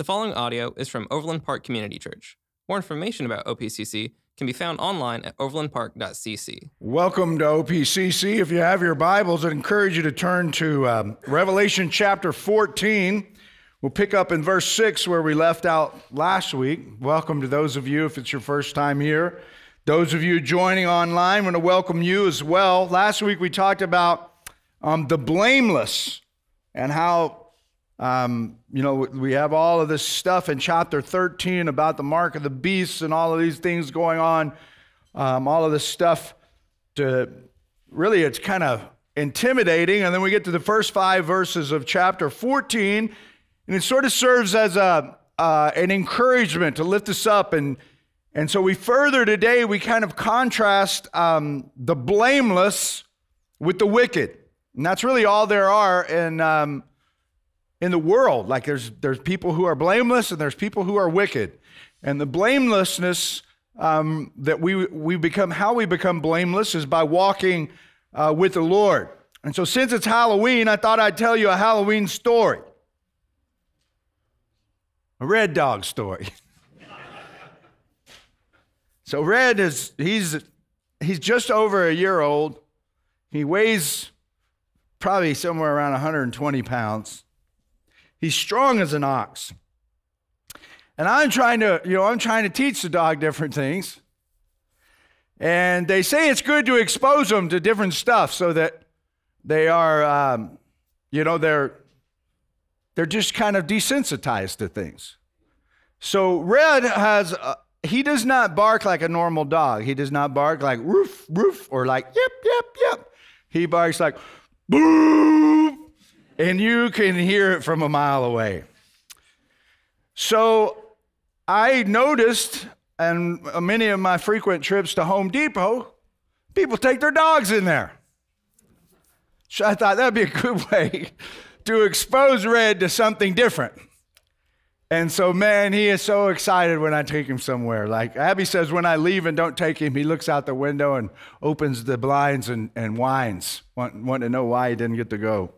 The following audio is from Overland Park Community Church. More information about OPCC can be found online at overlandpark.cc. Welcome to OPCC. If you have your Bibles, I encourage you to turn to um, Revelation chapter 14. We'll pick up in verse 6 where we left out last week. Welcome to those of you if it's your first time here. Those of you joining online, I want to welcome you as well. Last week we talked about um, the blameless and how um, you know, we have all of this stuff in chapter 13 about the mark of the beast and all of these things going on. Um, all of this stuff to really, it's kind of intimidating. And then we get to the first five verses of chapter 14, and it sort of serves as a, uh, an encouragement to lift us up. And, and so we further today, we kind of contrast um, the blameless with the wicked. And that's really all there are. And, um, in the world. Like there's there's people who are blameless and there's people who are wicked, and the blamelessness um, that we we become how we become blameless is by walking uh, with the Lord. And so, since it's Halloween, I thought I'd tell you a Halloween story, a red dog story. so Red is he's he's just over a year old. He weighs probably somewhere around 120 pounds. He's strong as an ox. And I'm trying to, you know, I'm trying to teach the dog different things. And they say it's good to expose them to different stuff so that they are, um, you know, they're they're just kind of desensitized to things. So Red has, uh, he does not bark like a normal dog. He does not bark like roof, roof, or like yep, yep, yep. He barks like boo, and you can hear it from a mile away. So I noticed, and many of my frequent trips to Home Depot, people take their dogs in there. So I thought that'd be a good way to expose Red to something different. And so, man, he is so excited when I take him somewhere. Like Abby says, when I leave and don't take him, he looks out the window and opens the blinds and, and whines, wanting want to know why he didn't get to go.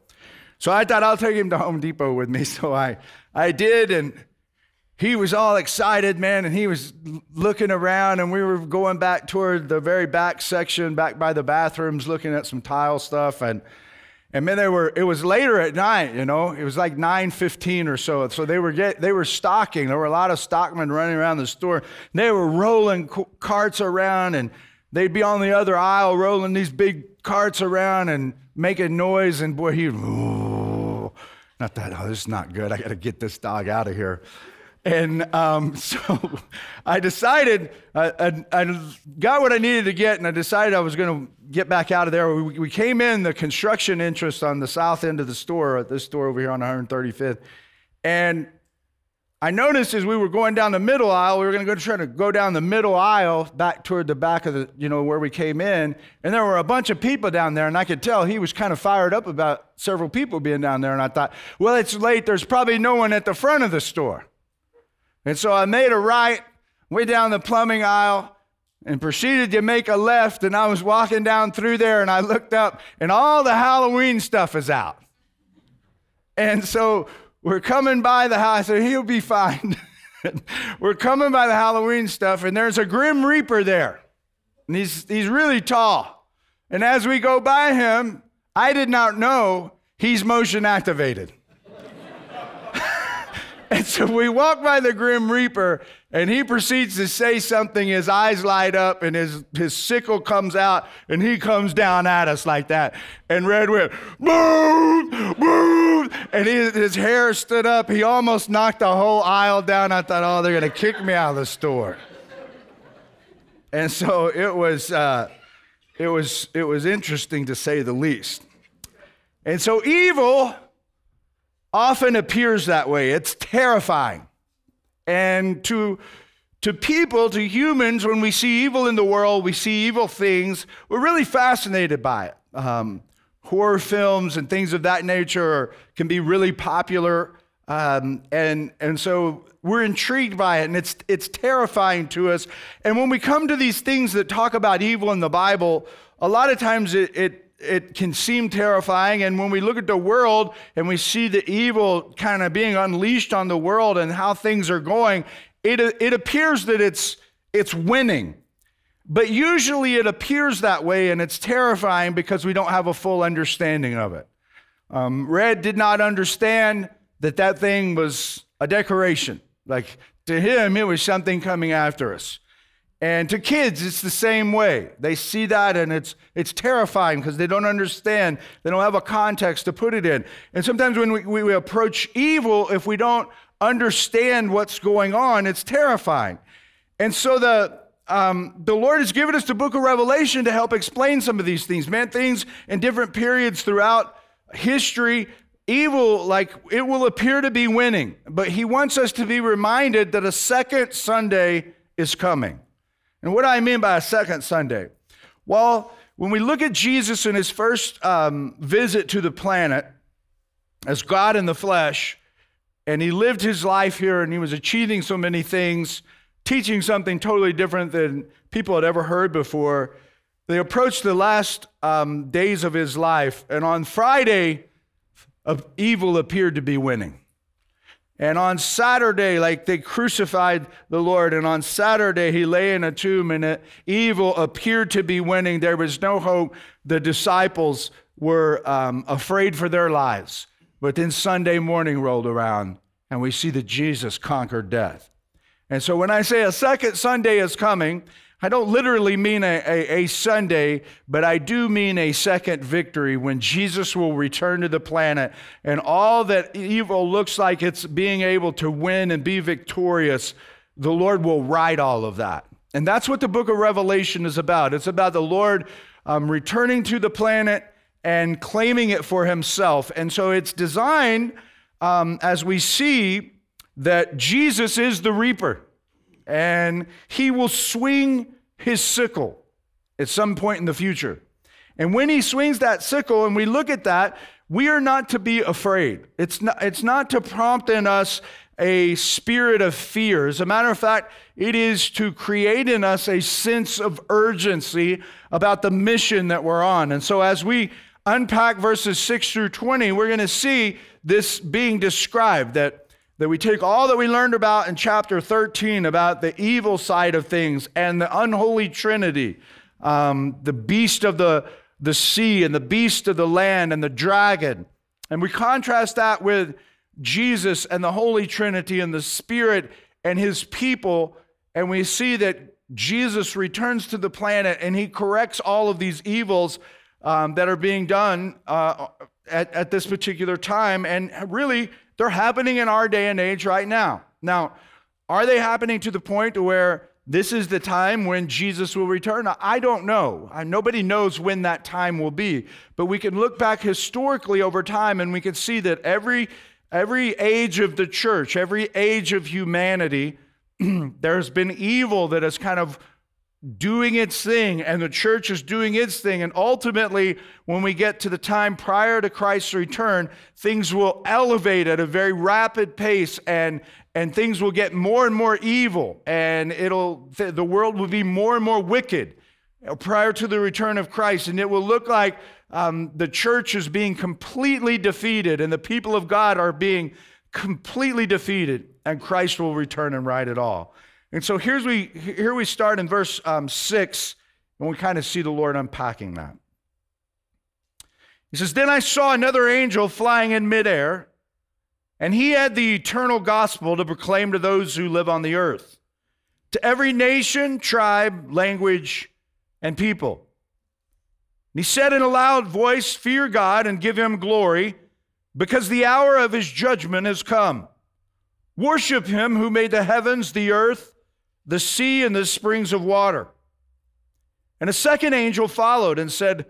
So I thought I'll take him to Home Depot with me. So I, I did, and he was all excited, man, and he was looking around, and we were going back toward the very back section, back by the bathrooms, looking at some tile stuff, and and then they were. It was later at night, you know. It was like 9:15 or so. So they were get, they were stocking. There were a lot of stockmen running around the store. They were rolling carts around, and they'd be on the other aisle rolling these big carts around and making noise. And boy, he. Ooh, not that, oh, this is not good. I got to get this dog out of here. And um, so I decided, I, I, I, got what I needed to get, and I decided I was going to get back out of there. We, we, came in the construction interest on the south end of the store, at this store over here on 135th. And I noticed as we were going down the middle aisle, we were going to go try to go down the middle aisle back toward the back of the, you know, where we came in. And there were a bunch of people down there, and I could tell he was kind of fired up about several people being down there. And I thought, well, it's late. There's probably no one at the front of the store. And so I made a right, way down the plumbing aisle, and proceeded to make a left. And I was walking down through there, and I looked up, and all the Halloween stuff is out. And so we're coming by the house, so he'll be fine. we're coming by the Halloween stuff, and there's a Grim Reaper there. And he's, he's really tall. And as we go by him, I did not know he's motion activated. And so we walk by the Grim Reaper, and he proceeds to say something. His eyes light up, and his, his sickle comes out, and he comes down at us like that. And Red went, boom, boom. And he, his hair stood up. He almost knocked the whole aisle down. I thought, oh, they're going to kick me out of the store. And so it was, uh, it, was, it was interesting to say the least. And so evil often appears that way. It's terrifying. And to, to people, to humans, when we see evil in the world, we see evil things, we're really fascinated by it. Um, horror films and things of that nature can be really popular. Um, and, and so we're intrigued by it, and it's, it's terrifying to us. And when we come to these things that talk about evil in the Bible, a lot of times it, it it can seem terrifying. And when we look at the world and we see the evil kind of being unleashed on the world and how things are going, it, it appears that it's, it's winning. But usually it appears that way and it's terrifying because we don't have a full understanding of it. Um, Red did not understand that that thing was a decoration. Like to him, it was something coming after us. And to kids, it's the same way. They see that and it's, it's terrifying because they don't understand. They don't have a context to put it in. And sometimes when we, we approach evil, if we don't understand what's going on, it's terrifying. And so the, um, the Lord has given us the book of Revelation to help explain some of these things. Man, things in different periods throughout history, evil, like it will appear to be winning. But He wants us to be reminded that a second Sunday is coming. And what do I mean by a second Sunday? Well, when we look at Jesus in his first um, visit to the planet as God in the flesh, and he lived his life here and he was achieving so many things, teaching something totally different than people had ever heard before. They approached the last um, days of his life, and on Friday, evil appeared to be winning. And on Saturday, like they crucified the Lord, and on Saturday he lay in a tomb, and evil appeared to be winning. There was no hope. The disciples were um, afraid for their lives. But then Sunday morning rolled around, and we see that Jesus conquered death. And so when I say a second Sunday is coming, I don't literally mean a, a, a, Sunday, but I do mean a second victory when Jesus will return to the planet and all that evil looks like it's being able to win and be victorious, the Lord will right all of that. And that's what the book of Revelation is about. It's about the Lord um, returning to the planet and claiming it for himself. And so it's designed um, as we see that Jesus is the reaper and he will swing his sickle at some point in the future. And when he swings that sickle and we look at that, we are not to be afraid. It's not, it's not to prompt in us a spirit of fear. As a matter of fact, it is to create in us a sense of urgency about the mission that we're on. And so as we unpack verses 6 through 20, we're going to see this being described that that we take all that we learned about in chapter 13 about the evil side of things and the unholy trinity, um, the beast of the, the sea and the beast of the land and the dragon. And we contrast that with Jesus and the Holy Trinity and the Spirit and his people. And we see that Jesus returns to the planet and he corrects all of these evils um, that are being done uh, at, at this particular time. And really, they're happening in our day and age right now. Now, are they happening to the point where this is the time when Jesus will return? I don't know. Nobody knows when that time will be. But we can look back historically over time and we can see that every, every age of the church, every age of humanity, there's been evil that has kind of doing its thing and the church is doing its thing. And ultimately, when we get to the time prior to Christ's return, things will elevate at a very rapid pace and, and things will get more and more evil and it'll, the world will be more and more wicked prior to the return of Christ. And it will look like um, the church is being completely defeated and the people of God are being completely defeated and Christ will return and right it all. And so here's we, here we start in verse um, 6, and we kind of see the Lord unpacking that. He says, Then I saw another angel flying in midair, and he had the eternal gospel to proclaim to those who live on the earth, to every nation, tribe, language, and people. And he said in a loud voice, Fear God and give him glory, because the hour of his judgment has come. Worship him who made the heavens, the earth, the sea and the springs of water. And a second angel followed and said,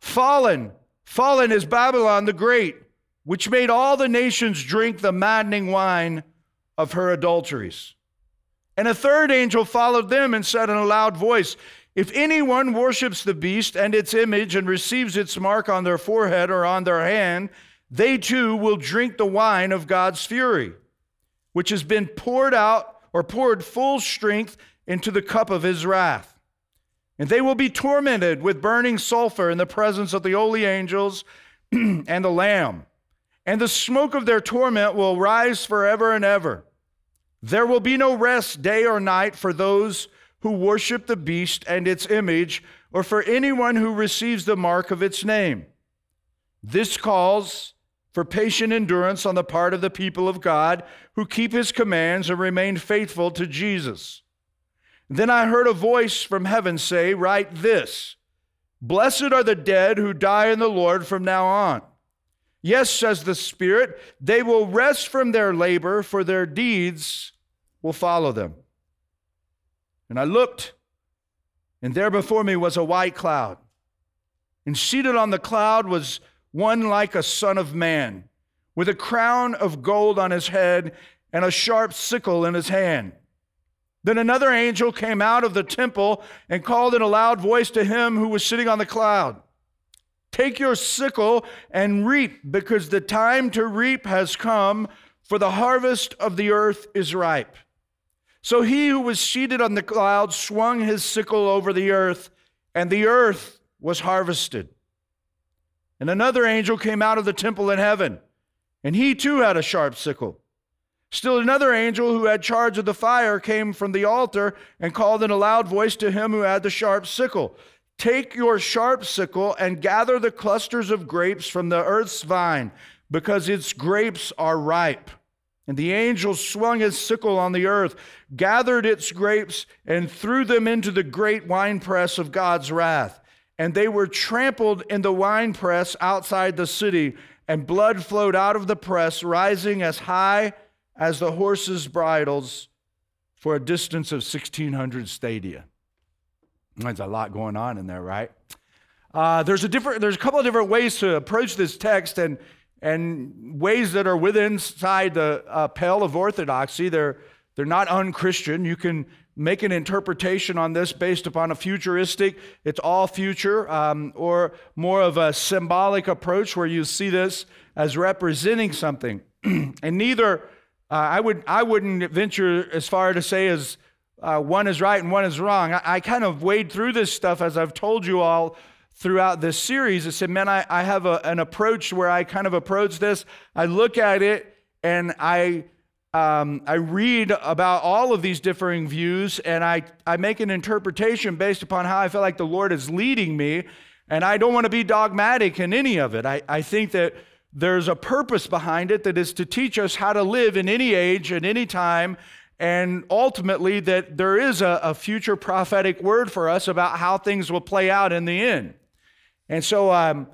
Fallen, fallen is Babylon the Great, which made all the nations drink the maddening wine of her adulteries. And a third angel followed them and said in a loud voice, If anyone worships the beast and its image and receives its mark on their forehead or on their hand, they too will drink the wine of God's fury, which has been poured out or poured full strength into the cup of his wrath. And they will be tormented with burning sulfur in the presence of the holy angels and the Lamb. And the smoke of their torment will rise forever and ever. There will be no rest day or night for those who worship the beast and its image, or for anyone who receives the mark of its name. This calls for patient endurance on the part of the people of God who keep his commands and remain faithful to Jesus. Then I heard a voice from heaven say, Write this Blessed are the dead who die in the Lord from now on. Yes, says the Spirit, they will rest from their labor, for their deeds will follow them. And I looked, and there before me was a white cloud. And seated on the cloud was one like a son of man, with a crown of gold on his head and a sharp sickle in his hand. Then another angel came out of the temple and called in a loud voice to him who was sitting on the cloud Take your sickle and reap, because the time to reap has come, for the harvest of the earth is ripe. So he who was seated on the cloud swung his sickle over the earth, and the earth was harvested. And another angel came out of the temple in heaven, and he too had a sharp sickle. Still another angel who had charge of the fire came from the altar and called in a loud voice to him who had the sharp sickle Take your sharp sickle and gather the clusters of grapes from the earth's vine, because its grapes are ripe. And the angel swung his sickle on the earth, gathered its grapes, and threw them into the great winepress of God's wrath. And they were trampled in the winepress outside the city, and blood flowed out of the press, rising as high as the horses' bridles for a distance of 1,600 stadia. There's a lot going on in there, right? Uh, there's a different, there's a couple of different ways to approach this text, and and ways that are within inside the uh, pale of orthodoxy. They're they're not unchristian. You can make an interpretation on this based upon a futuristic, it's all future, um, or more of a symbolic approach where you see this as representing something. and neither uh, I, would, I wouldn't venture as far to say as uh, one is right and one is wrong. I, I, kind of wade through this stuff as I've told you all throughout this series. I said, man, I, I have a, an approach where I kind of approach this. I look at it and I, um, I read about all of these differing views and I, I make an interpretation based upon how I feel like the Lord is leading me. And I don't want to be dogmatic in any of it. I, I think that there's a purpose behind it that is to teach us how to live in any age, at any time, and ultimately that there is a, a future prophetic word for us about how things will play out in the end. And so um,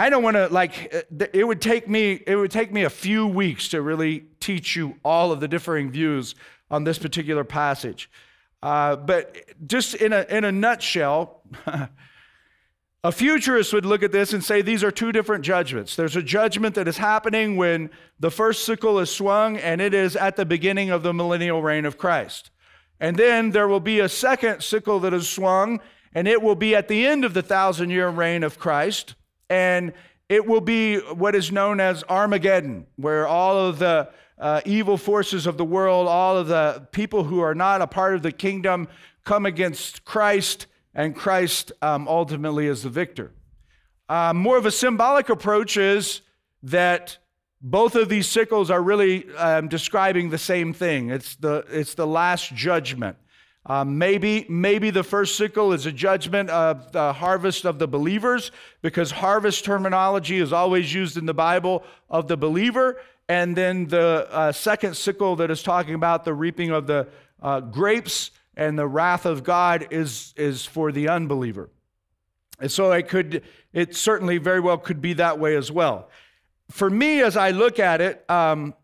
I don't want to like uh, it would take me it would take me a few weeks to really teach you all of the differing views on this particular passage. Uh, but just in a in a nutshell. A futurist would look at this and say these are two different judgments. There's a judgment that is happening when the first sickle is swung, and it is at the beginning of the millennial reign of Christ. And then there will be a second sickle that is swung, and it will be at the end of the thousand year reign of Christ. And it will be what is known as Armageddon, where all of the uh, evil forces of the world, all of the people who are not a part of the kingdom, come against Christ and Christ um, ultimately is the victor. Uh, more of a symbolic approach is that both of these sickles are really um, describing the same thing. It's the, it's the last judgment. Um, maybe, maybe the first sickle is a judgment of the harvest of the believers, because harvest terminology is always used in the Bible of the believer. And then the uh, second sickle that is talking about the reaping of the uh, grapes and the wrath of God is, is for the unbeliever. And so it could, it certainly very well could be that way as well. For me, as I look at it, um,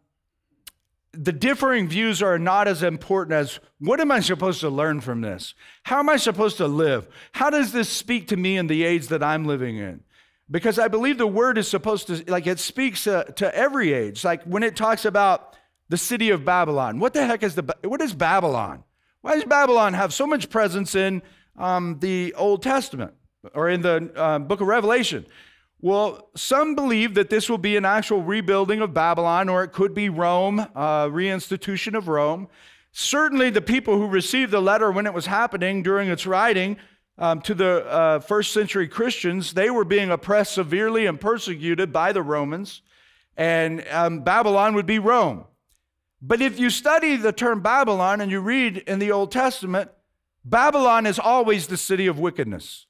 the differing views are not as important as what am I supposed to learn from this? How am I supposed to live? How does this speak to me in the age that I'm living in? Because I believe the word is supposed to, like, it speaks uh, to every age. Like when it talks about the city of Babylon, what the heck is the, what is Babylon? Why does Babylon have so much presence in um, the Old Testament or in the uh, book of Revelation? Well, some believe that this will be an actual rebuilding of Babylon, or it could be Rome, uh, reinstitution of Rome. Certainly, the people who received the letter when it was happening during its writing um, to the uh, first century Christians, they were being oppressed severely and persecuted by the Romans, and um, Babylon would be Rome. But if you study the term Babylon and you read in the Old Testament, Babylon is always the city of wickedness.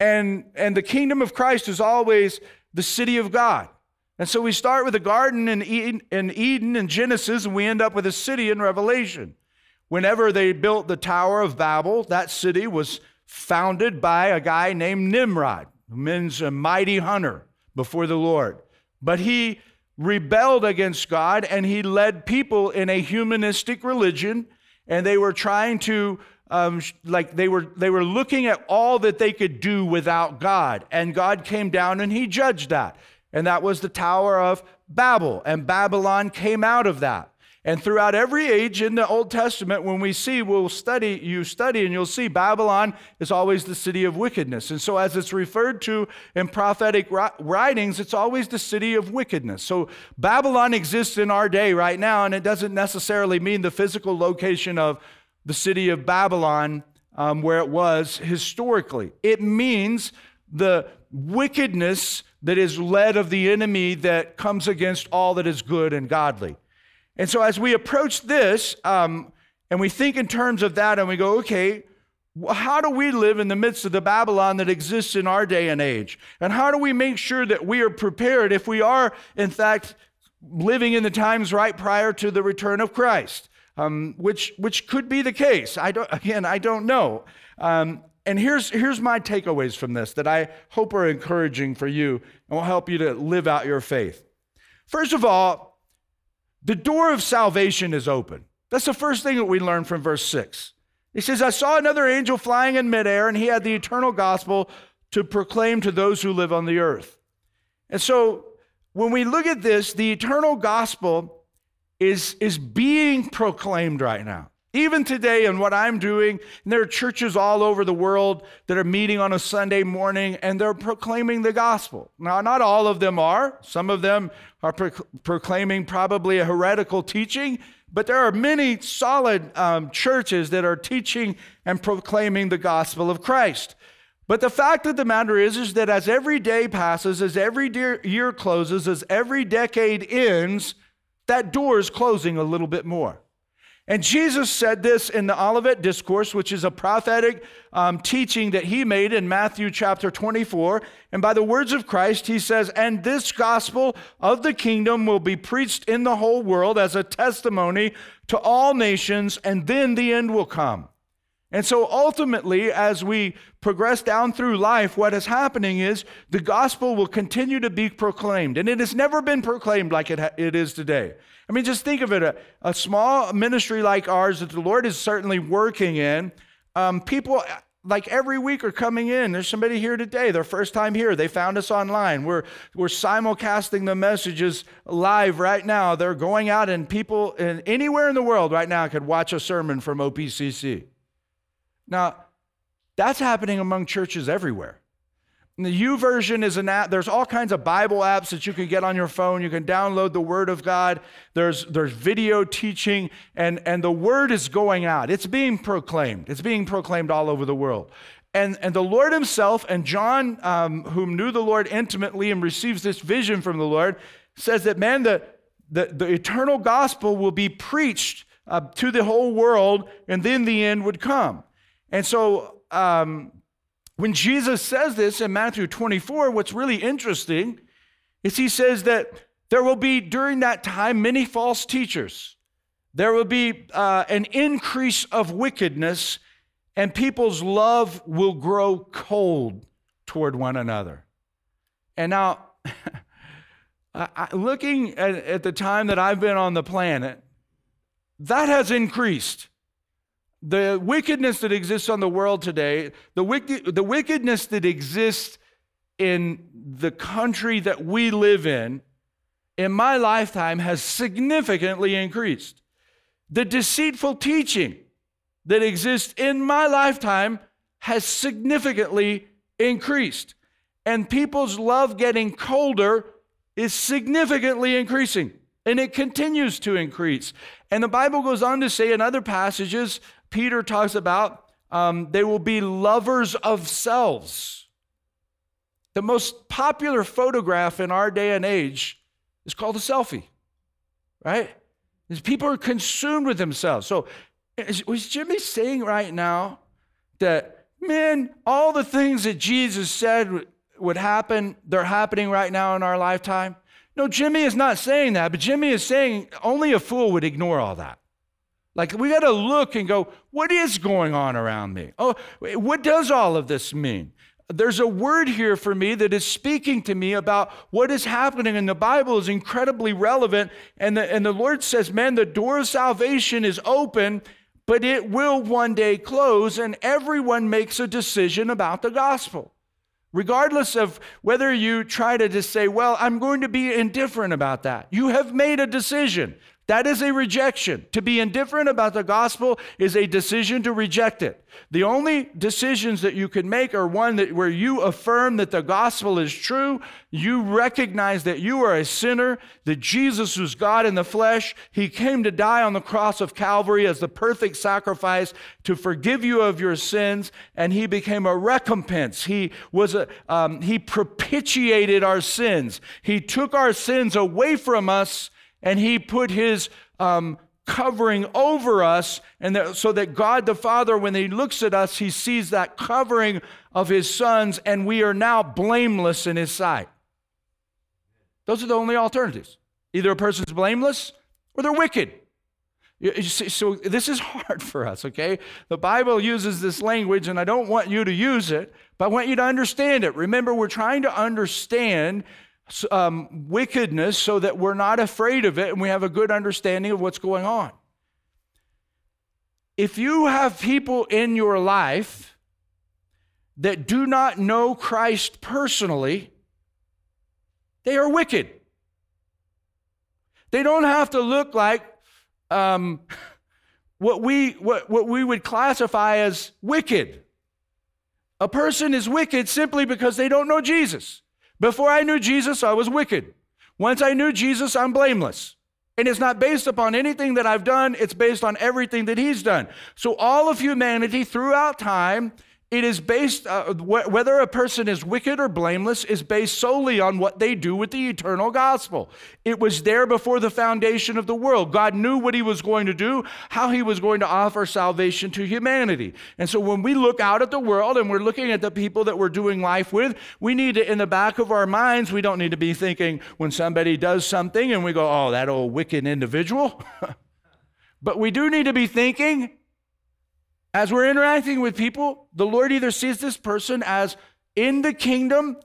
And, and the kingdom of Christ is always the city of God. And so we start with a garden in Eden, in Eden in Genesis, and we end up with a city in Revelation. Whenever they built the Tower of Babel, that city was founded by a guy named Nimrod, who means a mighty hunter before the Lord. But he rebelled against God and he led people in a humanistic religion, and they were trying to um, like they were they were looking at all that they could do without God, and God came down and He judged that, and that was the Tower of Babel, and Babylon came out of that. And throughout every age in the Old Testament, when we see, we'll study, you study, and you'll see Babylon is always the city of wickedness. And so, as it's referred to in prophetic writings, it's always the city of wickedness. So, Babylon exists in our day right now, and it doesn't necessarily mean the physical location of the city of Babylon um, where it was historically. It means the wickedness that is led of the enemy that comes against all that is good and godly. And so, as we approach this, um, and we think in terms of that, and we go, okay, how do we live in the midst of the Babylon that exists in our day and age? And how do we make sure that we are prepared if we are, in fact, living in the times right prior to the return of Christ? Um, which, which could be the case. I don't, again, I don't know. Um, and here's, here's my takeaways from this that I hope are encouraging for you and will help you to live out your faith. First of all, the door of salvation is open. That's the first thing that we learn from verse 6. He says, I saw another angel flying in midair, and he had the eternal gospel to proclaim to those who live on the earth. And so when we look at this, the eternal gospel is, is being proclaimed right now. Even today, and what I'm doing, there are churches all over the world that are meeting on a Sunday morning and they're proclaiming the gospel. Now, not all of them are. Some of them are pro- proclaiming probably a heretical teaching, but there are many solid um, churches that are teaching and proclaiming the gospel of Christ. But the fact of the matter is, is that as every day passes, as every year closes, as every decade ends, that door is closing a little bit more. And Jesus said this in the Olivet Discourse, which is a prophetic um, teaching that he made in Matthew chapter 24. And by the words of Christ, he says, And this gospel of the kingdom will be preached in the whole world as a testimony to all nations, and then the end will come. And so ultimately, as we progress down through life, what is happening is the gospel will continue to be proclaimed. And it has never been proclaimed like it, ha- it is today. I mean, just think of it a, a small ministry like ours that the Lord is certainly working in. Um, people like every week are coming in. There's somebody here today, their first time here. They found us online. We're, we're simulcasting the messages live right now. They're going out, and people in, anywhere in the world right now could watch a sermon from OPCC. Now, that's happening among churches everywhere. And YouVersion is an app. There's all kinds of Bible apps that you can get on your phone. You can download the Word of God. There's, there's video teaching, and, and the Word is going out. It's being proclaimed. It's being proclaimed all over the world. And, and the Lord Himself, and John, um, whom knew the Lord intimately and receives this vision from the Lord, says that, man, the, the, the eternal gospel will be preached uh, to the whole world, and then the end would come. And so, um, when Jesus says this in Matthew 24, what's really interesting is he says that there will be during that time many false teachers. There will be uh, an increase of wickedness, and people's love will grow cold toward one another. And now, looking at, at the time that I've been on the planet, that has increased the wickedness that exists on the world today, the, the wickedness that exists in the country that we live in, in my lifetime has significantly increased. The deceitful teaching that exists in my lifetime has significantly increased. And people's love getting colder is significantly increasing. And it continues to increase. And the Bible goes on to say in other passages Peter talks about Um, they will be lovers of selves. The most popular photograph in our day and age is called a selfie, right? People are consumed with themselves. So, is, was Jimmy saying right now that, man, all the things that Jesus said would happen, they're happening right now in our lifetime? No, Jimmy is not saying that, but Jimmy is saying only a fool would ignore all that. Like, we got to look and go, what is going on around me? Oh, what does all of this mean? There's a word here for me that is speaking to me about what is happening, and the Bible is incredibly relevant. And the, and the Lord says, Man, the door of salvation is open, but it will one day close, and everyone makes a decision about the gospel. Regardless of whether you try to just say, Well, I'm going to be indifferent about that, you have made a decision. That is a rejection. To be indifferent about the gospel is a decision to reject it. The only decisions that you can make are one that where you affirm that the gospel is true, you recognize that you are a sinner, that Jesus was God in the flesh, he came to die on the cross of Calvary as the perfect sacrifice to forgive you of your sins, and he became a recompense. He was a um, he propitiated our sins. He took our sins away from us and he put his um, covering over us, and that, so that God the Father, when he looks at us, he sees that covering of his son's, and we are now blameless in his sight. Those are the only alternatives. Either a person's blameless or they're wicked. So this is hard for us, okay? The Bible uses this language, and I don't want you to use it, but I want you to understand it. Remember, we're trying to understand um, wickedness so that we're not afraid of it and we have a good understanding of what's going on. If you have people in your life that do not know Christ personally, they are wicked. They don't have to look like um, what, we, what, what we would classify as wicked. A person is wicked simply because they don't know Jesus. Before I knew Jesus, I was wicked. Once I knew Jesus, I'm blameless. And it's not based upon anything that I've done, it's based on everything that He's done. So, all of humanity throughout time it is based, uh, wh- whether a person is wicked or blameless, is based solely on what they do with the eternal gospel. It was there before the foundation of the world. God knew what He was going to do, how He was going to offer salvation to humanity. And so when we look out at the world and we're looking at the people that we're doing life with, we need to, in the back of our minds, we don't need to be thinking when somebody does something and we go, oh, that old wicked individual. but we do need to be thinking, as we're interacting with people, the Lord either sees this person as in the kingdom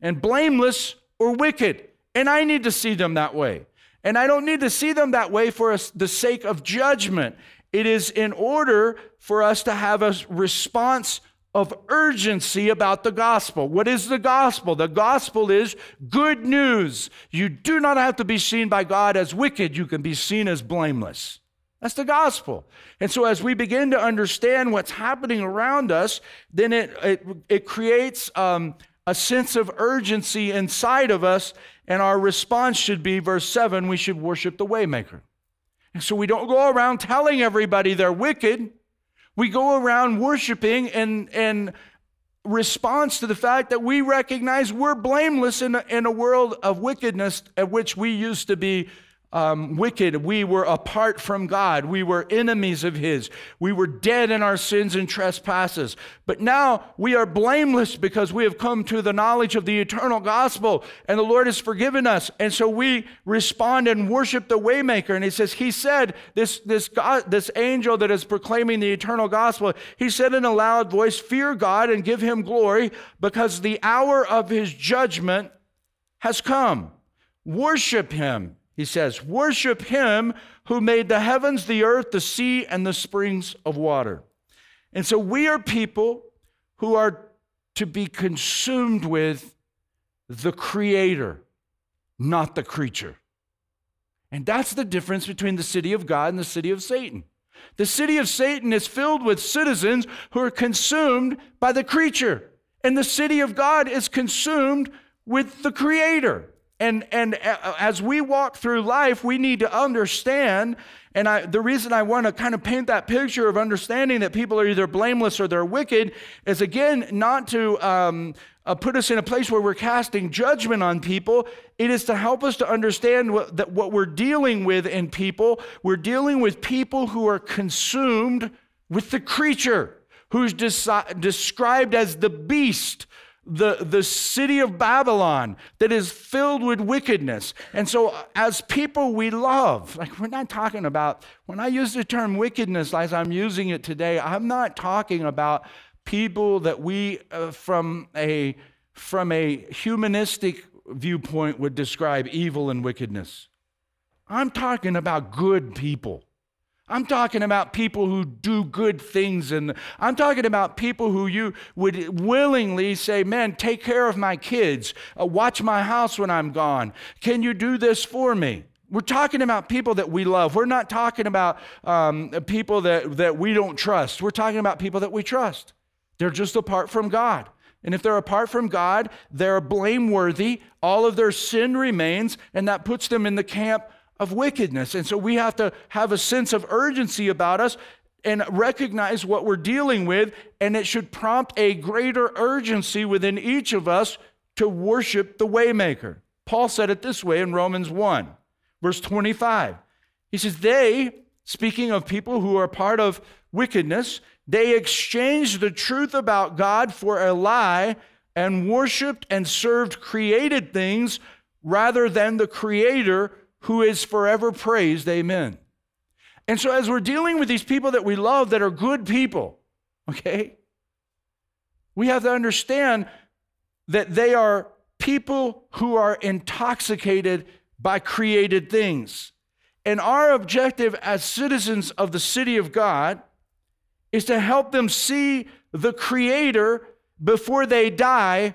and blameless or wicked. And I need to see them that way. And I don't need to see them that way for the sake of judgment. It is in order for us to have a response of urgency about the gospel. What is the gospel? The gospel is good news. You do not have to be seen by God as wicked, you can be seen as blameless. That's the gospel. And so, as we begin to understand what's happening around us, then it, it, it creates um, a sense of urgency inside of us. And our response should be, verse 7, we should worship the Waymaker. And so, we don't go around telling everybody they're wicked. We go around worshiping and, and response to the fact that we recognize we're blameless in a, in a world of wickedness at which we used to be um, wicked. We were apart from God. We were enemies of His. We were dead in our sins and trespasses. But now we are blameless because we have come to the knowledge of the eternal gospel and the Lord has forgiven us. And so we respond and worship the waymaker. And He says, He said, this, this, God, this angel that is proclaiming the eternal gospel, He said in a loud voice, Fear God and give Him glory because the hour of His judgment has come. Worship Him he says, Worship him who made the heavens, the earth, the sea, and the springs of water. And so we are people who are to be consumed with the creator, not the creature. And that's the difference between the city of God and the city of Satan. The city of Satan is filled with citizens who are consumed by the creature, and the city of God is consumed with the creator. And, and as we walk through life, we need to understand. And I, the reason I want to kind of paint that picture of understanding that people are either blameless or they're wicked is again not to um, uh, put us in a place where we're casting judgment on people. It is to help us to understand what, that what we're dealing with in people. We're dealing with people who are consumed with the creature, who's described as the beast the, the city of Babylon that is filled with wickedness. And so, as people we love, like we're not talking about, when I use the term wickedness as I'm using it today, I'm not talking about people that we, uh, from, a, from a humanistic viewpoint, would describe evil and wickedness. I'm talking about good people I'm talking about people who do good things, and I'm talking about people who you would willingly say, Man, take care of my kids, uh, watch my house when I'm gone. Can you do this for me? We're talking about people that we love. We're not talking about um, people that, that we don't trust. We're talking about people that we trust. They're just apart from God. And if they're apart from God, they're blameworthy. All of their sin remains, and that puts them in the camp of wickedness. And so we have to have a sense of urgency about us and recognize what we're dealing with, and it should prompt a greater urgency within each of us to worship the waymaker. Paul said it this way in Romans 1, verse 25. He says, They, speaking of people who are part of wickedness, they exchanged the truth about God for a lie and worshiped and served created things rather than the creator who is forever praised. Amen. And so, as we're dealing with these people that we love that are good people, okay, we have to understand that they are people who are intoxicated by created things. And our objective as citizens of the city of God is to help them see the Creator before they die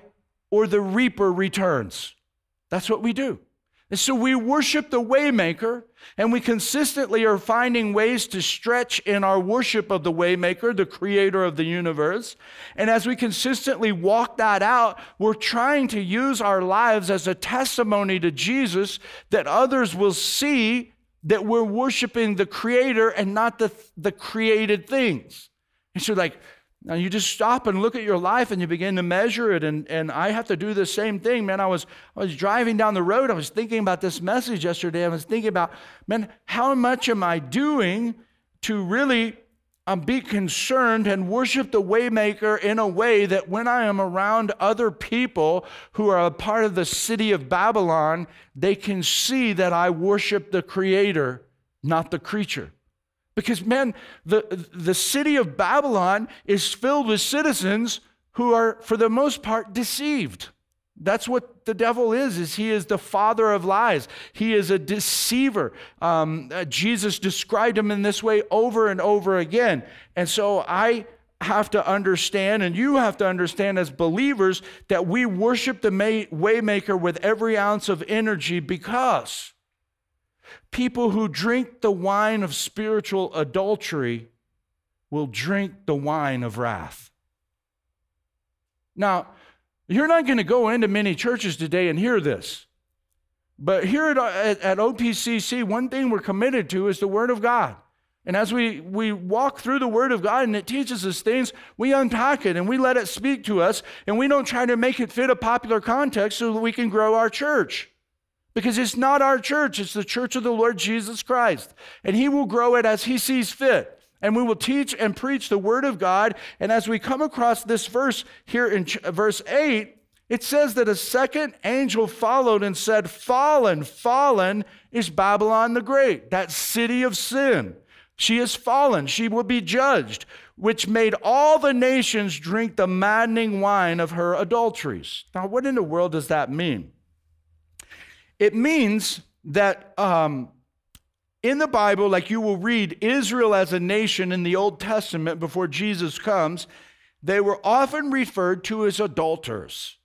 or the reaper returns. That's what we do. And so we worship the waymaker and we consistently are finding ways to stretch in our worship of the waymaker, the creator of the universe. And as we consistently walk that out, we're trying to use our lives as a testimony to Jesus that others will see that we're worshiping the creator and not the, the created things. And so like now you just stop and look at your life and you begin to measure it. And, and I have to do the same thing, man. I was, I was driving down the road. I was thinking about this message yesterday. I was thinking about, man, how much am I doing to really um, be concerned and worship the waymaker in a way that when I am around other people who are a part of the city of Babylon, they can see that I worship the creator, not the creature. Because, man, the, the city of Babylon is filled with citizens who are, for the most part, deceived. That's what the devil is, is he is the father of lies. He is a deceiver. Um, uh, Jesus described him in this way over and over again. And so I have to understand, and you have to understand as believers, that we worship the waymaker with every ounce of energy because People who drink the wine of spiritual adultery will drink the wine of wrath. Now, you're not going to go into many churches today and hear this. But here at, at, at, OPCC, one thing we're committed to is the Word of God. And as we, we walk through the Word of God and it teaches us things, we unpack it and we let it speak to us, and we don't try to make it fit a popular context so that we can grow our church. Because it's not our church, it's the church of the Lord Jesus Christ. And He will grow it as He sees fit. And we will teach and preach the Word of God. And as we come across this verse here in verse 8, it says that a second angel followed and said, Fallen, fallen is Babylon the Great, that city of sin. She is fallen, she will be judged, which made all the nations drink the maddening wine of her adulteries. Now, what in the world does that mean? It means that um, in the Bible, like you will read Israel as a nation in the Old Testament before Jesus comes, they were often referred to as adulterers.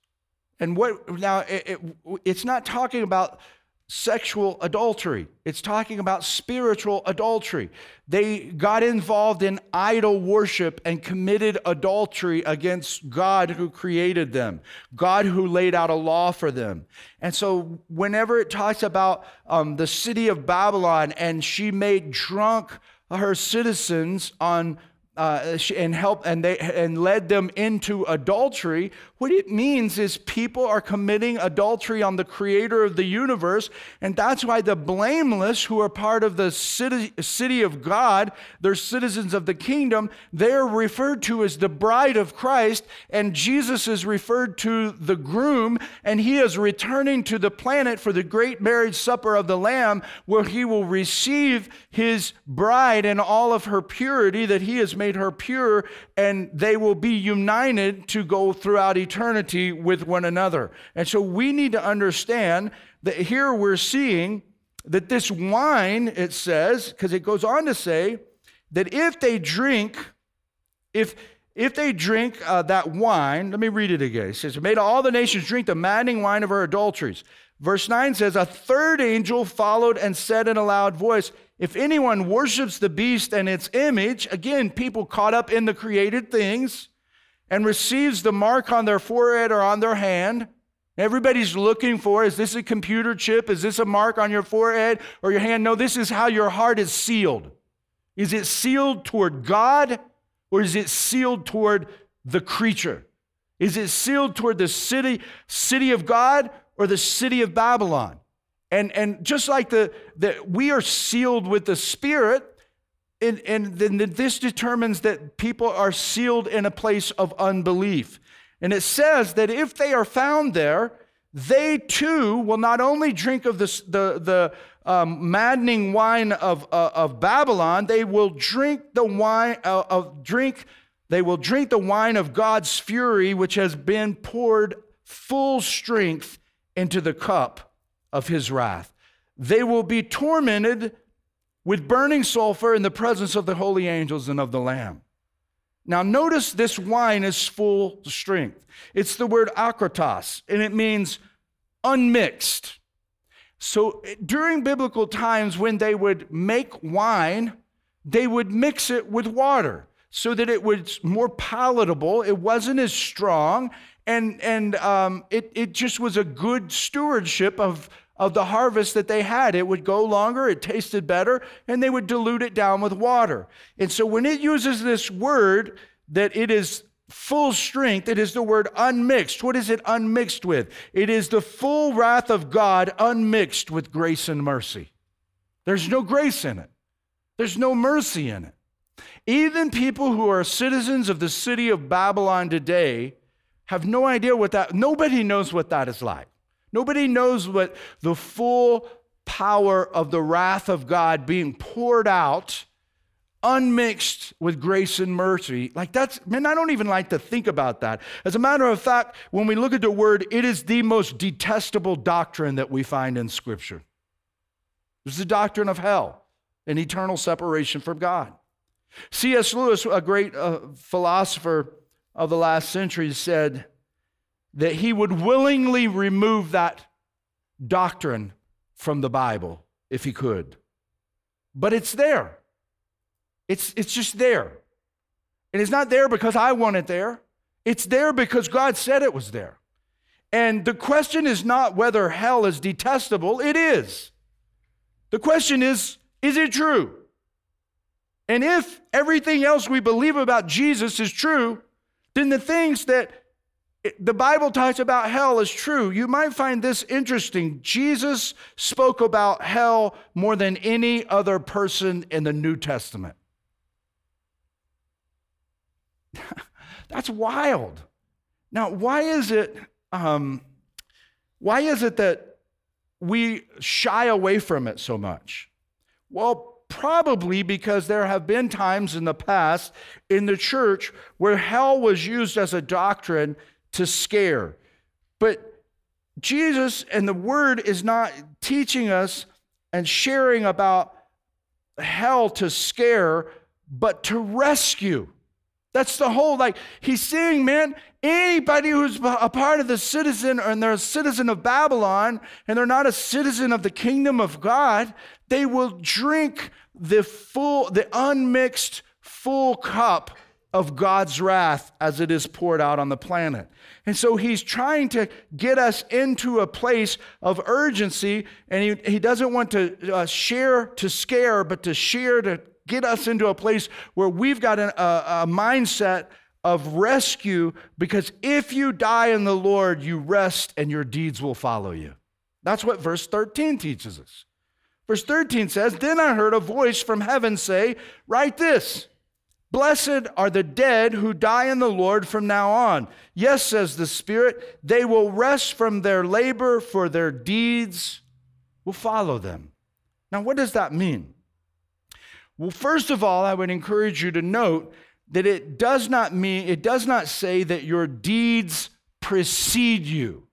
And what now, it, it, it's not talking about sexual adultery. It's talking about spiritual adultery. They got involved in idol worship and committed adultery against God who created them, God who laid out a law for them. And so, whenever it talks about um, the city of Babylon and she made drunk her citizens on uh, and help and they and led them into adultery what it means is people are committing adultery on the creator of the universe and that's why the blameless who are part of the city, city of god they're citizens of the kingdom they're referred to as the bride of christ and jesus is referred to the groom and he is returning to the planet for the great marriage supper of the lamb where he will receive his bride and all of her purity that he has made her pure, and they will be united to go throughout with one another. And so we need to understand that here we're seeing that this wine, it says, because it goes on to say that if they drink, if if they drink uh, that wine, let me read it again. It says, Made all the nations drink the maddening wine of her adulteries. Verse 9 says, A third angel followed and said in a loud voice, If anyone worships the beast and its image, again, people caught up in the created things, and receives the mark on their forehead or on their hand, everybody's looking for is this a computer chip? Is this a mark on your forehead or your hand? No, this is how your heart is sealed. Is it sealed toward God or is it sealed toward the creature? Is it sealed toward the city, city of God or the city of Babylon. And, and just like the, the we are sealed with the Spirit, and, and then this determines that people are sealed in a place of unbelief. And it says that if they are found there, they too will not only drink of the, the, the um, maddening wine of, uh, of Babylon, they will drink the wine uh, of drink, they will drink the wine of God's fury, which has been poured full strength into the cup of his wrath. They will be tormented with burning sulfur in the presence of the holy angels and of the Lamb. Now, notice this wine is full strength. It's the word akratos, and it means unmixed. So, during biblical times, when they would make wine, they would mix it with water so that it was more palatable. It wasn't as strong, and, and um, it, it just was a good stewardship of, of the harvest that they had. It would go longer, it tasted better, and they would dilute it down with water. And so when it uses this word that it is full strength, it is the word unmixed. What is it unmixed with? It is the full wrath of God unmixed with grace and mercy. There's no grace in it, there's no mercy in it. Even people who are citizens of the city of Babylon today have no idea what that, nobody knows what that is like. Nobody knows what the full power of the wrath of God being poured out, unmixed with grace and mercy. Like that's, man, I don't even like to think about that. As a matter of fact, when we look at the word, it is the most detestable doctrine that we find in Scripture. It's the doctrine of hell and eternal separation from God. C.S. Lewis, a great uh, philosopher, of the last century said that he would willingly remove that doctrine from the Bible if he could. But it's there. It's, it's just there. And it's not there because I want it there. It's there because God said it was there. And the question is not whether hell is detestable, it is. The question is, is it true? And if everything else we believe about Jesus is true, then the things that the Bible talks about hell is true. You might find this interesting. Jesus spoke about hell more than any other person in the New Testament. That's wild. Now, why is it? Um, why is it that we shy away from it so much? Well, Probably because there have been times in the past in the church where hell was used as a doctrine to scare. But Jesus and the Word is not teaching us and sharing about hell to scare, but to rescue. That's the whole, like, he's saying, man, anybody who's a part of the citizen and they're a citizen of Babylon and they're not a citizen of the kingdom of God, they will drink the full, the unmixed full cup of God's wrath as it is poured out on the planet. And so he's trying to get us into a place of urgency, and he, he doesn't want to uh, share to scare, but to share to get us into a place where we've got an, a, a mindset of rescue because if you die in the Lord, you rest and your deeds will follow you. That's what verse 13 teaches us. Verse 13 says, Then I heard a voice from heaven say, Write this Blessed are the dead who die in the Lord from now on. Yes, says the Spirit, they will rest from their labor, for their deeds will follow them. Now, what does that mean? Well, first of all, I would encourage you to note that it does not mean, it does not say that your deeds precede you.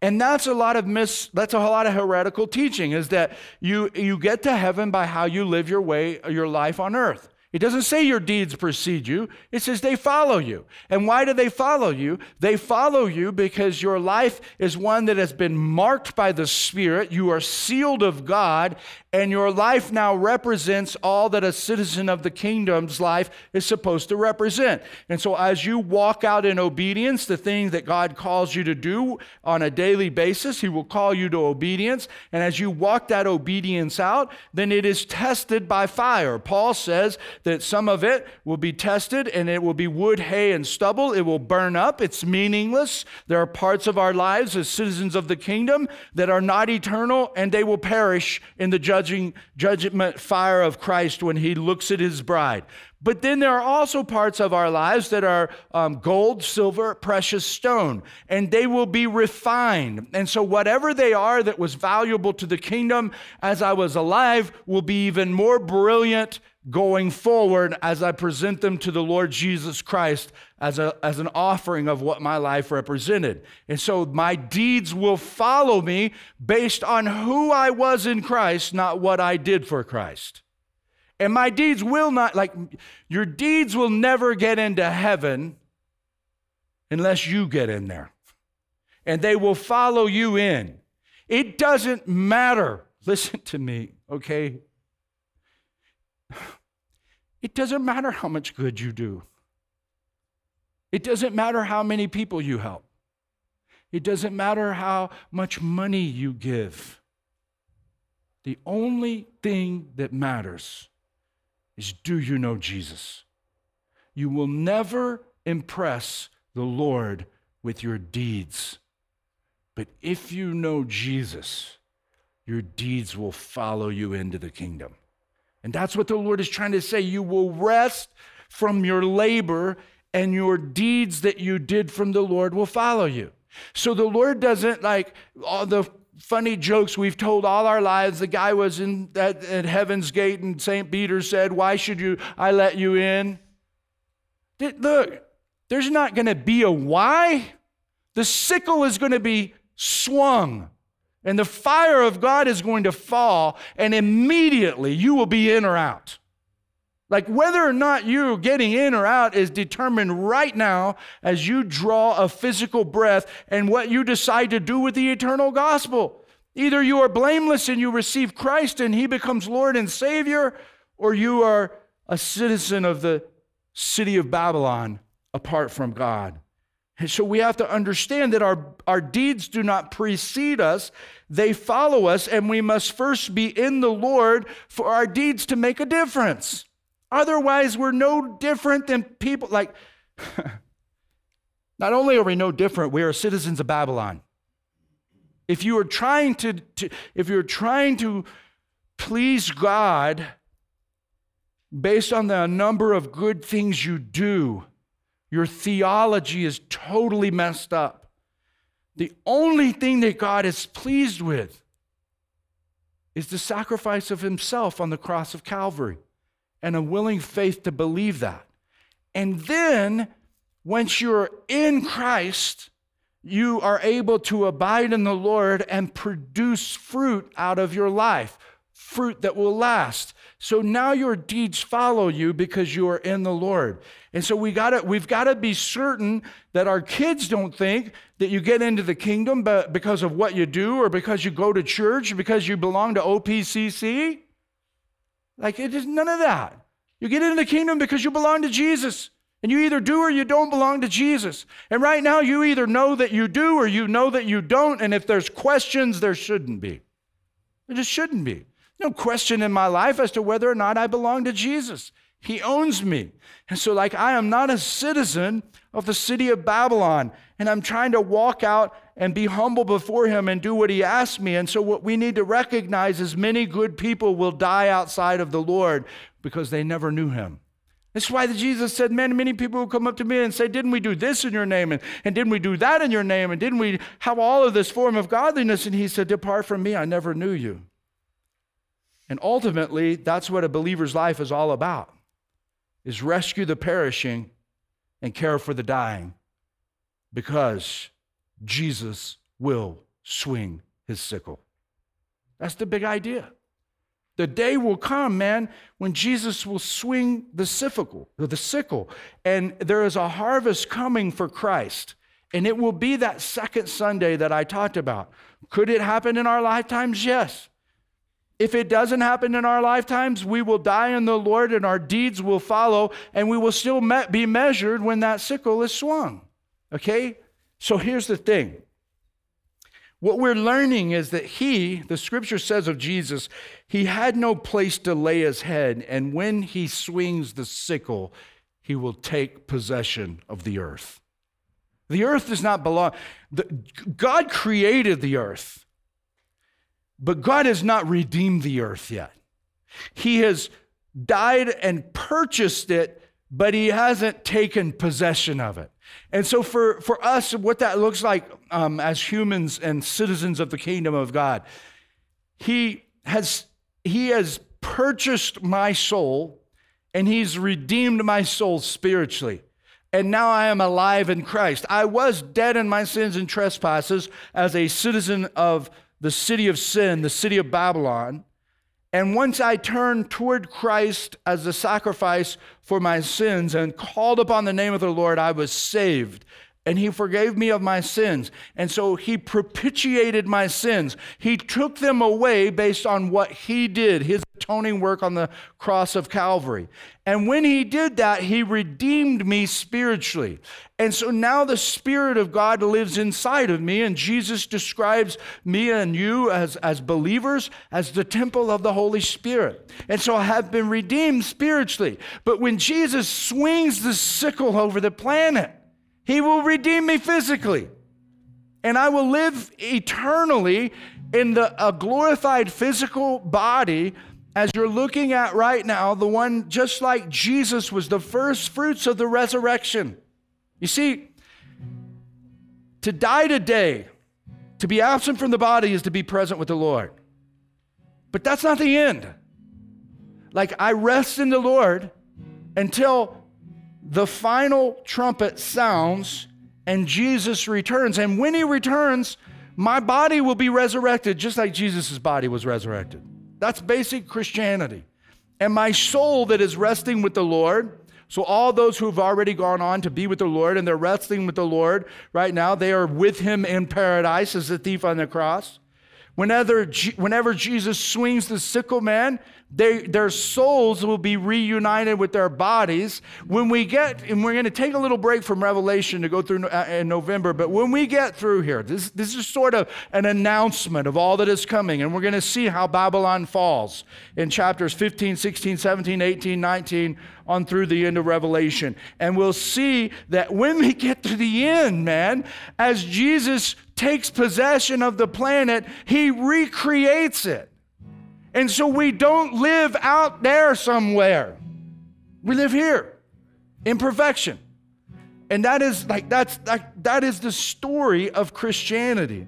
And that's a lot of mis that's a lot of heretical teaching is that you you get to heaven by how you live your way your life on earth. It doesn't say your deeds precede you, it says they follow you. And why do they follow you? They follow you because your life is one that has been marked by the Spirit. You are sealed of God, and your life now represents all that a citizen of the kingdom's life is supposed to represent. And so, as you walk out in obedience, the things that God calls you to do on a daily basis, He will call you to obedience. And as you walk that obedience out, then it is tested by fire. Paul says that some of it will be tested and it will be wood, hay, and stubble. It will burn up. It's meaningless. There are parts of our lives as citizens of the kingdom that are not eternal and they will perish in the judging judgment fire of Christ when he looks at his bride. But then there are also parts of our lives that are um, gold, silver, precious stone, and they will be refined. And so, whatever they are that was valuable to the kingdom as I was alive will be even more brilliant going forward as I present them to the Lord Jesus Christ as, a, as an offering of what my life represented. And so my deeds will follow me based on who I was in Christ, not what I did for Christ. And my deeds will not, like, your deeds will never get into heaven unless you get in there. And they will follow you in. It doesn't matter. Listen to me, okay? It doesn't matter how much good you do. It doesn't matter how many people you help. It doesn't matter how much money you give. The only thing that matters is do you know Jesus? You will never impress the Lord with your deeds. But if you know Jesus, your deeds will follow you into the kingdom. And that's what the Lord is trying to say. You will rest from your labor, and your deeds that you did from the Lord will follow you. So the Lord doesn't like all the funny jokes we've told all our lives. The guy was in at, at heaven's gate, and St. Peter said, Why should you I let you in? Look, there's not going to be a why. The sickle is going to be swung. And the fire of God is going to fall, and immediately you will be in or out. Like whether or not you're getting in or out is determined right now as you draw a physical breath and what you decide to do with the eternal gospel. Either you are blameless and you receive Christ and he becomes Lord and Savior, or you are a citizen of the city of Babylon apart from God. And so we have to understand that our, our deeds do not precede us, they follow us, and we must first be in the Lord for our deeds to make a difference. Otherwise, we're no different than people. Like, not only are we no different, we are citizens of Babylon. If you are trying to, to if you're trying to please God based on the number of good things you do, your theology is totally messed up. The only thing that God is pleased with is the sacrifice of Himself on the cross of Calvary and a willing faith to believe that. And then, once you're in Christ, you are able to abide in the Lord and produce fruit out of your life fruit that will last. So now your deeds follow you because you are in the Lord. And so we got to we've got to be certain that our kids don't think that you get into the kingdom because of what you do or because you go to church or because you belong to OPCC. Like it is none of that. You get into the kingdom because you belong to Jesus. And you either do or you don't belong to Jesus. And right now, you either know that you do or you know that you don't. And if there's questions, there shouldn't be. There just shouldn't be. No question in my life as to whether or not I belong to Jesus. He owns me. And so, like, I am not a citizen of the city of Babylon. And I'm trying to walk out and be humble before Him and do what He asked me. And so, what we need to recognize is many good people will die outside of the Lord because they never knew Him. That's why Jesus said, Man, many people will come up to me and say, Didn't we do this in your name? And, and didn't we do that in your name? And didn't we have all of this form of godliness? And He said, Depart from me, I never knew you. And ultimately, that's what a believer's life is all about is rescue the perishing and care for the dying because Jesus will swing his sickle. That's the big idea. The day will come, man, when Jesus will swing the sickle, the sickle, and there is a harvest coming for Christ. And it will be that second Sunday that I talked about. Could it happen in our lifetimes? Yes. If it doesn't happen in our lifetimes, we will die in the Lord and our deeds will follow, and we will still be measured when that sickle is swung. Okay? So here's the thing. What we're learning is that he, the scripture says of Jesus, he had no place to lay his head, and when he swings the sickle, he will take possession of the earth. The earth does not belong. The, God created the earth. But God has not redeemed the earth yet. He has died and purchased it, but He hasn't taken possession of it. And so, for, for us, what that looks like um, as humans and citizens of the kingdom of God, He has, he has purchased my soul and He's redeemed my soul spiritually. And now I am alive in Christ. I was dead in my sins and trespasses as a citizen of the city of sin, the city of Babylon. And once I turned toward Christ as a sacrifice for my sins and called upon the name of the Lord, I was saved and he forgave me of my sins. And so he propitiated my sins. He took them away based on what he did, his atoning work on the cross of Calvary. And when he did that, he redeemed me spiritually. And so now the Spirit of God lives inside of me, and Jesus describes me and you as, as believers as the temple of the Holy Spirit. And so I have been redeemed spiritually. But when Jesus swings the sickle over the planet, he will redeem me physically. And I will live eternally in the, a glorified physical body as you're looking at right now, the one just like Jesus was the first fruits of the resurrection. You see, to die today, to be absent from the body is to be present with the Lord. But that's not the end. Like I rest in the Lord until the final trumpet sounds and Jesus returns. And when he returns, my body will be resurrected just like Jesus' body was resurrected. That's basic Christianity. And my soul that is resting with the Lord, so all those who've already gone on to be with the Lord and they're resting with the Lord right now, they are with him in paradise as the thief on the cross. Whenever, whenever Jesus swings the sickle man, they, their souls will be reunited with their bodies. When we get, and we're going to take a little break from Revelation to go through uh, in November, but when we get through here, this, this is sort of an announcement of all that is coming, and we're going to see how Babylon falls in chapters 15, 16, 17, 18, 19, on through the end of Revelation. And we'll see that when we get to the end, man, as Jesus takes possession of the planet, he recreates it. And so we don't live out there somewhere. We live here in perfection. And that is like that's like that is the story of Christianity.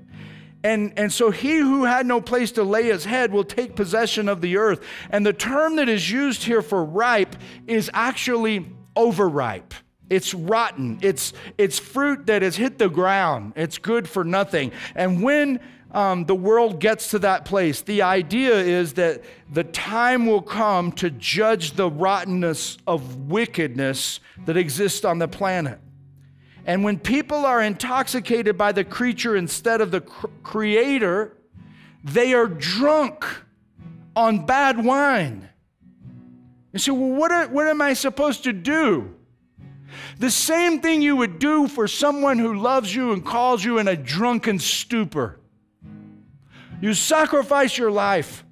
And, and so he who had no place to lay his head will take possession of the earth. And the term that is used here for ripe is actually overripe. It's rotten. It's, it's fruit that has hit the ground. It's good for nothing. And when um, the world gets to that place. The idea is that the time will come to judge the rottenness of wickedness that exists on the planet. And when people are intoxicated by the creature instead of the cr- creator, they are drunk on bad wine. You say, well, what, are, what am I supposed to do? The same thing you would do for someone who loves you and calls you in a drunken stupor. You sacrifice your life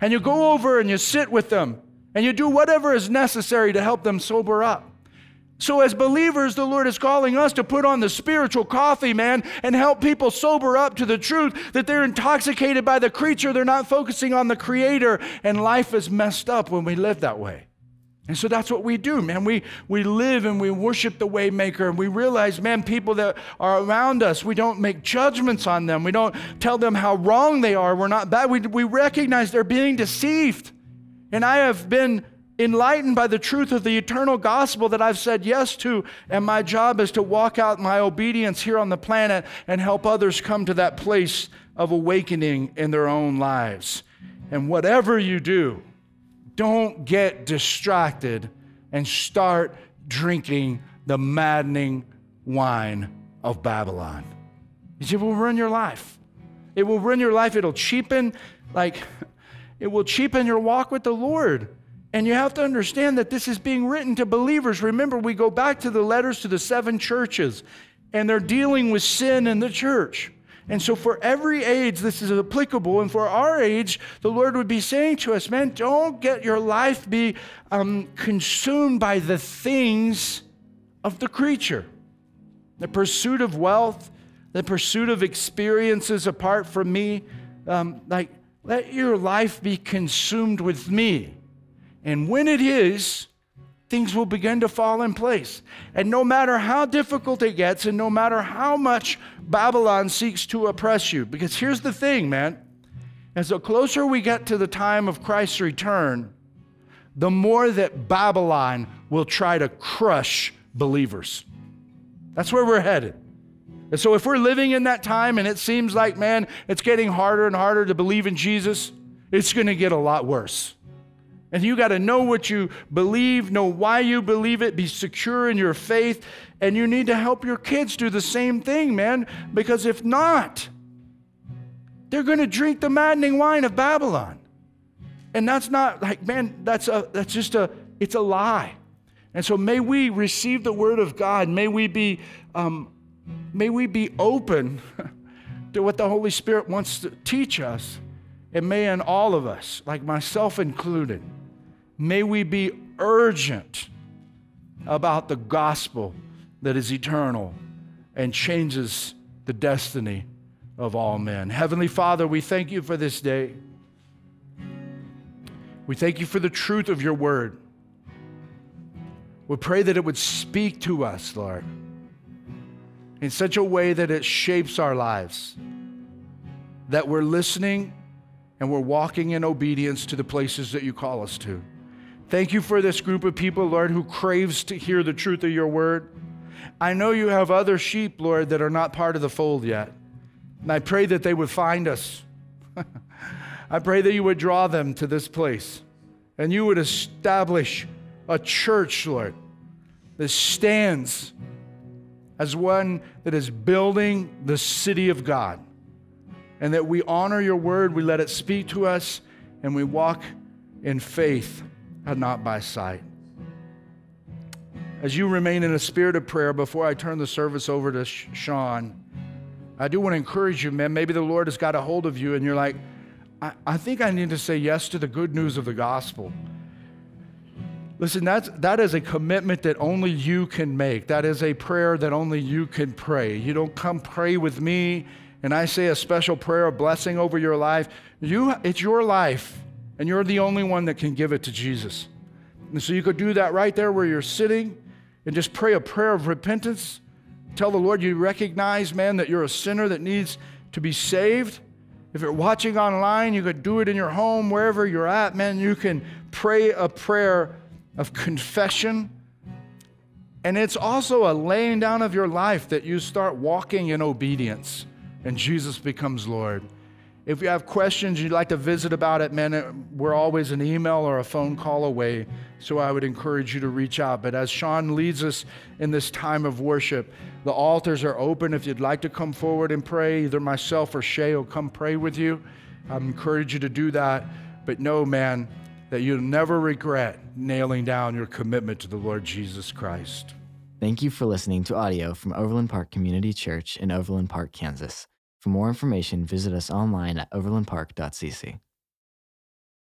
and you go over and you sit with them and you do whatever is necessary to help them sober up. So, as believers, the Lord is calling us to put on the spiritual coffee, man, and help people sober up to the truth that they're intoxicated by the creature. They're not focusing on the Creator, and life is messed up when we live that way. And so that's what we do, man. We, we live and we worship the Waymaker, and we realize, man, people that are around us, we don't make judgments on them. We don't tell them how wrong they are. We're not bad. We, we recognize they're being deceived. And I have been enlightened by the truth of the eternal gospel that I've said yes to, and my job is to walk out my obedience here on the planet and help others come to that place of awakening in their own lives. And whatever you do, don't get distracted and start drinking the maddening wine of Babylon. It will ruin your life. It will ruin your life. It'll cheapen, like, it will cheapen your walk with the Lord. And you have to understand that this is being written to believers. Remember, we go back to the letters to the seven churches, and they're dealing with sin in the church. And so, for every age, this is applicable. And for our age, the Lord would be saying to us, man, don't get your life be um, consumed by the things of the creature. The pursuit of wealth, the pursuit of experiences apart from me. Um, like, let your life be consumed with me. And when it is, things will begin to fall in place. And no matter how difficult it gets, and no matter how much Babylon seeks to oppress you, because here's the thing, man. As the closer we get to the time of Christ's return, the more that Babylon will try to crush believers. That's where we're headed. And so, if we're living in that time and it seems like, man, it's getting harder and harder to believe in Jesus, it's going to get a lot worse. And you got to know what you believe, know why you believe it, be secure in your faith, and you need to help your kids do the same thing, man, because if not, they're going to drink the maddening wine of Babylon. And that's not like, man, that's a that's just a it's a lie. And so may we receive the word of God. May we be um, may we be open to what the Holy Spirit wants to teach us. And may in all of us, like myself included, May we be urgent about the gospel that is eternal and changes the destiny of all men. Heavenly Father, we thank you for this day. We thank you for the truth of your word. We pray that it would speak to us, Lord, in such a way that it shapes our lives, that we're listening and we're walking in obedience to the places that you call us to. Thank you for this group of people, Lord, who craves to hear the truth of your word. I know you have other sheep, Lord, that are not part of the fold yet. And I pray that they would find us. I pray that you would draw them to this place and you would establish a church, Lord, that stands as one that is building the city of God. And that we honor your word, we let it speak to us, and we walk in faith and not by sight. As you remain in a spirit of prayer before I turn the service over to Sean, I do want to encourage you, man. Maybe the Lord has got a hold of you and you're like, I, I think I need to say yes to the good news of the gospel. Listen, that's, that is a commitment that only you can make. That is a prayer that only you can pray. You don't come pray with me and I say a special prayer of blessing over your life. You, it's your life and you're the only one that can give it to Jesus. And so you could do that right there where you're sitting and just pray a prayer of repentance. Tell the Lord you recognize, man, that you're a sinner that needs to be saved. If you're watching online, you could do it in your home, wherever you're at, man. You can pray a prayer of confession. And it's also a laying down of your life that you start walking in obedience and Jesus becomes Lord. If you have questions you'd like to visit about it, man, we're always an email or a phone call away. So I would encourage you to reach out. But as Sean leads us in this time of worship, the altars are open. If you'd like to come forward and pray, either myself or Shay will come pray with you. I encourage you to do that. But know, man, that you'll never regret nailing down your commitment to the Lord Jesus Christ. Thank you for listening to audio from Overland Park Community Church in Overland Park, Kansas. For more information, visit us online at overlandpark.cc.